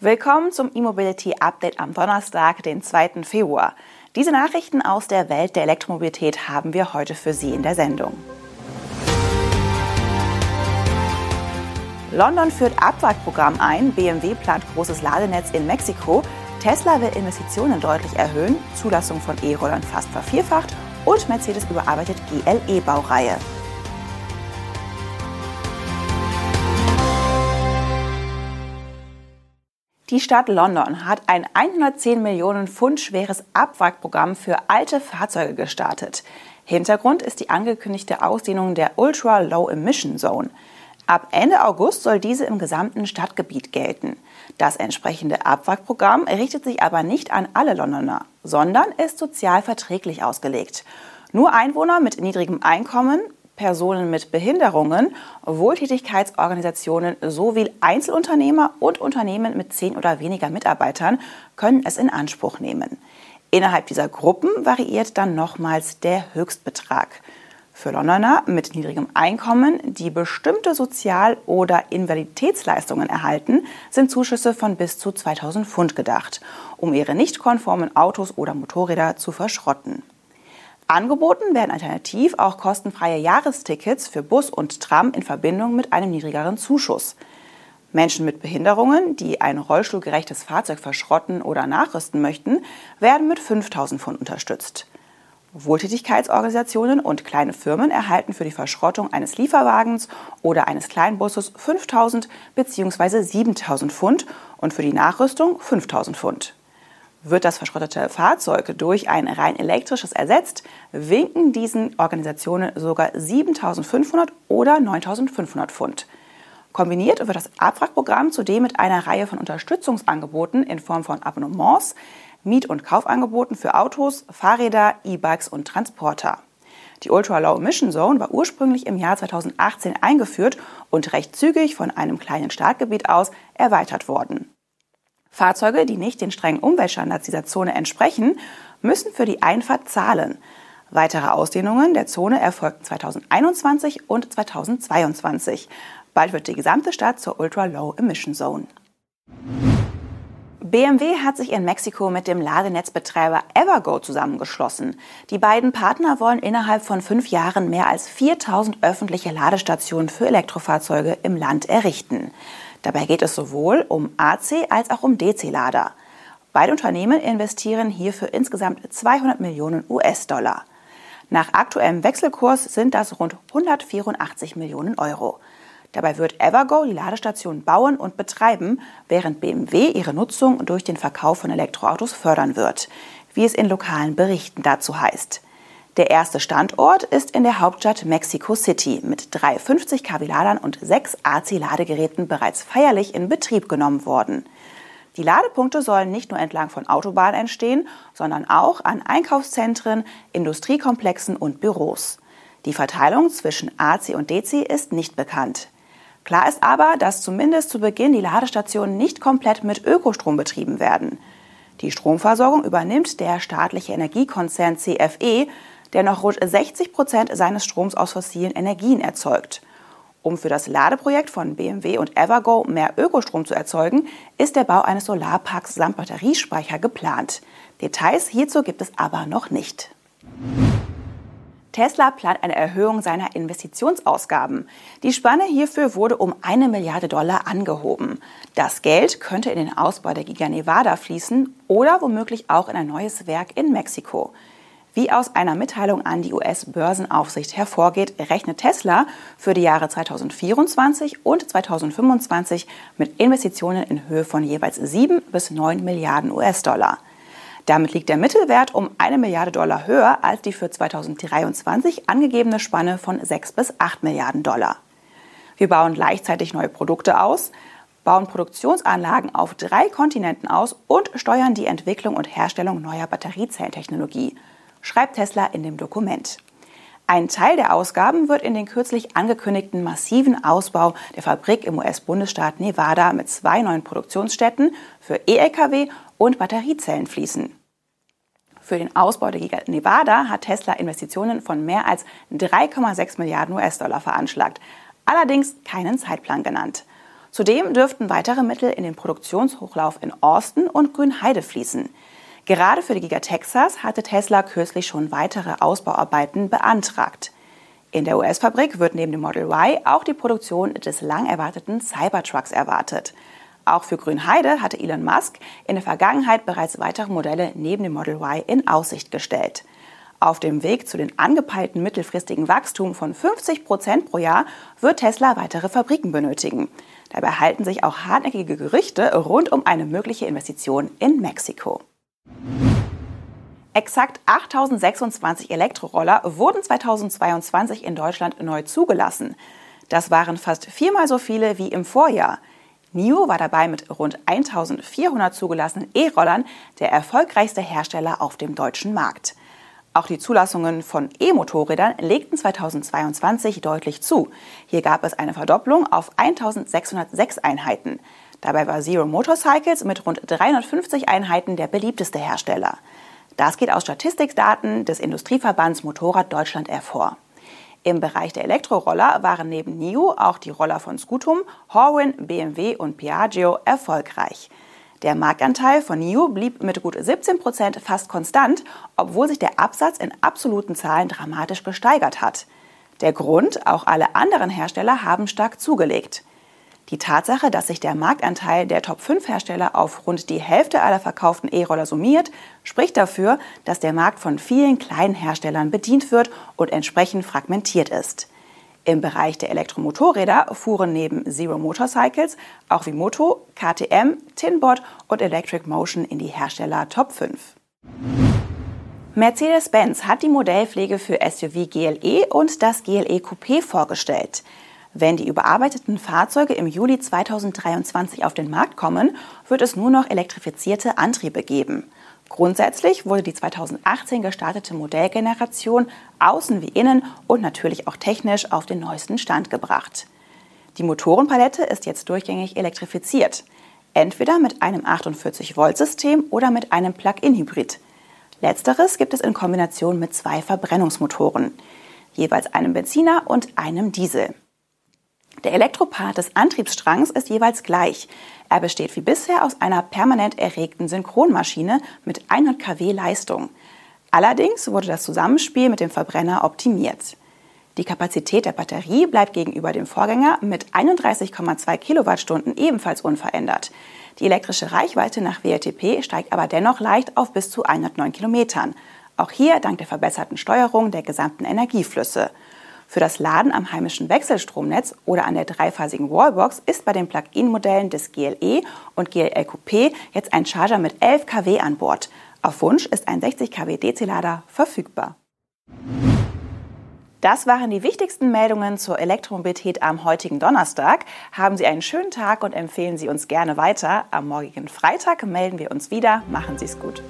Willkommen zum E-Mobility Update am Donnerstag, den 2. Februar. Diese Nachrichten aus der Welt der Elektromobilität haben wir heute für Sie in der Sendung. London führt Abwrackprogramm ein, BMW plant großes Ladenetz in Mexiko, Tesla will Investitionen deutlich erhöhen, Zulassung von E-Rollern fast vervierfacht und Mercedes überarbeitet GLE-Baureihe. Die Stadt London hat ein 110 Millionen Pfund schweres Abwrackprogramm für alte Fahrzeuge gestartet. Hintergrund ist die angekündigte Ausdehnung der Ultra Low Emission Zone. Ab Ende August soll diese im gesamten Stadtgebiet gelten. Das entsprechende Abwrackprogramm richtet sich aber nicht an alle Londoner, sondern ist sozial verträglich ausgelegt. Nur Einwohner mit niedrigem Einkommen, Personen mit Behinderungen, Wohltätigkeitsorganisationen sowie Einzelunternehmer und Unternehmen mit zehn oder weniger Mitarbeitern können es in Anspruch nehmen. Innerhalb dieser Gruppen variiert dann nochmals der Höchstbetrag. Für Londoner mit niedrigem Einkommen, die bestimmte Sozial- oder Invaliditätsleistungen erhalten, sind Zuschüsse von bis zu 2000 Pfund gedacht, um ihre nicht konformen Autos oder Motorräder zu verschrotten. Angeboten werden alternativ auch kostenfreie Jahrestickets für Bus und Tram in Verbindung mit einem niedrigeren Zuschuss. Menschen mit Behinderungen, die ein rollstuhlgerechtes Fahrzeug verschrotten oder nachrüsten möchten, werden mit 5000 Pfund unterstützt. Wohltätigkeitsorganisationen und kleine Firmen erhalten für die Verschrottung eines Lieferwagens oder eines Kleinbusses 5000 bzw. 7000 Pfund und für die Nachrüstung 5000 Pfund. Wird das verschrottete Fahrzeug durch ein rein elektrisches ersetzt, winken diesen Organisationen sogar 7.500 oder 9.500 Pfund. Kombiniert wird das Abwrackprogramm zudem mit einer Reihe von Unterstützungsangeboten in Form von Abonnements, Miet- und Kaufangeboten für Autos, Fahrräder, E-Bikes und Transporter. Die Ultra Low Emission Zone war ursprünglich im Jahr 2018 eingeführt und recht zügig von einem kleinen Startgebiet aus erweitert worden. Fahrzeuge, die nicht den strengen Umweltstandards dieser Zone entsprechen, müssen für die Einfahrt zahlen. Weitere Ausdehnungen der Zone erfolgten 2021 und 2022. Bald wird die gesamte Stadt zur Ultra Low Emission Zone. BMW hat sich in Mexiko mit dem Ladenetzbetreiber Evergo zusammengeschlossen. Die beiden Partner wollen innerhalb von fünf Jahren mehr als 4000 öffentliche Ladestationen für Elektrofahrzeuge im Land errichten. Dabei geht es sowohl um AC als auch um DC-Lader. Beide Unternehmen investieren hierfür insgesamt 200 Millionen US-Dollar. Nach aktuellem Wechselkurs sind das rund 184 Millionen Euro. Dabei wird Evergo die Ladestation bauen und betreiben, während BMW ihre Nutzung durch den Verkauf von Elektroautos fördern wird, wie es in lokalen Berichten dazu heißt. Der erste Standort ist in der Hauptstadt Mexico City mit drei 50 kW-Ladern und sechs AC-Ladegeräten bereits feierlich in Betrieb genommen worden. Die Ladepunkte sollen nicht nur entlang von Autobahnen entstehen, sondern auch an Einkaufszentren, Industriekomplexen und Büros. Die Verteilung zwischen AC und DC ist nicht bekannt. Klar ist aber, dass zumindest zu Beginn die Ladestationen nicht komplett mit Ökostrom betrieben werden. Die Stromversorgung übernimmt der staatliche Energiekonzern CFE der noch rund 60 Prozent seines Stroms aus fossilen Energien erzeugt. Um für das Ladeprojekt von BMW und Evergo mehr Ökostrom zu erzeugen, ist der Bau eines Solarparks samt Batteriespeicher geplant. Details hierzu gibt es aber noch nicht. Tesla plant eine Erhöhung seiner Investitionsausgaben. Die Spanne hierfür wurde um eine Milliarde Dollar angehoben. Das Geld könnte in den Ausbau der Giga Nevada fließen oder womöglich auch in ein neues Werk in Mexiko. Wie aus einer Mitteilung an die US-Börsenaufsicht hervorgeht, rechnet Tesla für die Jahre 2024 und 2025 mit Investitionen in Höhe von jeweils 7 bis 9 Milliarden US-Dollar. Damit liegt der Mittelwert um eine Milliarde Dollar höher als die für 2023 angegebene Spanne von 6 bis 8 Milliarden Dollar. Wir bauen gleichzeitig neue Produkte aus, bauen Produktionsanlagen auf drei Kontinenten aus und steuern die Entwicklung und Herstellung neuer Batteriezelltechnologie schreibt Tesla in dem Dokument. Ein Teil der Ausgaben wird in den kürzlich angekündigten massiven Ausbau der Fabrik im US-Bundesstaat Nevada mit zwei neuen Produktionsstätten für E-Lkw und Batteriezellen fließen. Für den Ausbau der Giga Nevada hat Tesla Investitionen von mehr als 3,6 Milliarden US-Dollar veranschlagt, allerdings keinen Zeitplan genannt. Zudem dürften weitere Mittel in den Produktionshochlauf in Austin und Grünheide fließen. Gerade für die Giga Texas hatte Tesla kürzlich schon weitere Ausbauarbeiten beantragt. In der US-Fabrik wird neben dem Model Y auch die Produktion des lang erwarteten Cybertrucks erwartet. Auch für Grünheide hatte Elon Musk in der Vergangenheit bereits weitere Modelle neben dem Model Y in Aussicht gestellt. Auf dem Weg zu den angepeilten mittelfristigen Wachstum von 50 Prozent pro Jahr wird Tesla weitere Fabriken benötigen. Dabei halten sich auch hartnäckige Gerüchte rund um eine mögliche Investition in Mexiko. Exakt 8026 Elektroroller wurden 2022 in Deutschland neu zugelassen. Das waren fast viermal so viele wie im Vorjahr. NIO war dabei mit rund 1400 zugelassenen E-Rollern der erfolgreichste Hersteller auf dem deutschen Markt. Auch die Zulassungen von E-Motorrädern legten 2022 deutlich zu. Hier gab es eine Verdopplung auf 1606 Einheiten. Dabei war Zero Motorcycles mit rund 350 Einheiten der beliebteste Hersteller. Das geht aus Statistikdaten des Industrieverbands Motorrad Deutschland hervor. Im Bereich der Elektroroller waren neben NIO auch die Roller von Scutum, Horwin, BMW und Piaggio erfolgreich. Der Marktanteil von NIO blieb mit gut 17 Prozent fast konstant, obwohl sich der Absatz in absoluten Zahlen dramatisch gesteigert hat. Der Grund, auch alle anderen Hersteller haben stark zugelegt. Die Tatsache, dass sich der Marktanteil der Top 5 Hersteller auf rund die Hälfte aller verkauften E-Roller summiert, spricht dafür, dass der Markt von vielen kleinen Herstellern bedient wird und entsprechend fragmentiert ist. Im Bereich der Elektromotorräder fuhren neben Zero Motorcycles auch Vimoto, KTM, Tinbot und Electric Motion in die Hersteller Top 5. Mercedes-Benz hat die Modellpflege für SUV GLE und das GLE Coupé vorgestellt. Wenn die überarbeiteten Fahrzeuge im Juli 2023 auf den Markt kommen, wird es nur noch elektrifizierte Antriebe geben. Grundsätzlich wurde die 2018 gestartete Modellgeneration außen wie innen und natürlich auch technisch auf den neuesten Stand gebracht. Die Motorenpalette ist jetzt durchgängig elektrifiziert, entweder mit einem 48-Volt-System oder mit einem Plug-in-Hybrid. Letzteres gibt es in Kombination mit zwei Verbrennungsmotoren, jeweils einem Benziner und einem Diesel. Der Elektropart des Antriebsstrangs ist jeweils gleich. Er besteht wie bisher aus einer permanent erregten Synchronmaschine mit 100 kW Leistung. Allerdings wurde das Zusammenspiel mit dem Verbrenner optimiert. Die Kapazität der Batterie bleibt gegenüber dem Vorgänger mit 31,2 Kilowattstunden ebenfalls unverändert. Die elektrische Reichweite nach WLTP steigt aber dennoch leicht auf bis zu 109 Kilometern. Auch hier dank der verbesserten Steuerung der gesamten Energieflüsse. Für das Laden am heimischen Wechselstromnetz oder an der dreiphasigen Wallbox ist bei den Plug-in-Modellen des GLE und GLL Coupé jetzt ein Charger mit 11 kW an Bord. Auf Wunsch ist ein 60 kW DC-Lader verfügbar. Das waren die wichtigsten Meldungen zur Elektromobilität am heutigen Donnerstag. Haben Sie einen schönen Tag und empfehlen Sie uns gerne weiter. Am morgigen Freitag melden wir uns wieder. Machen Sie es gut.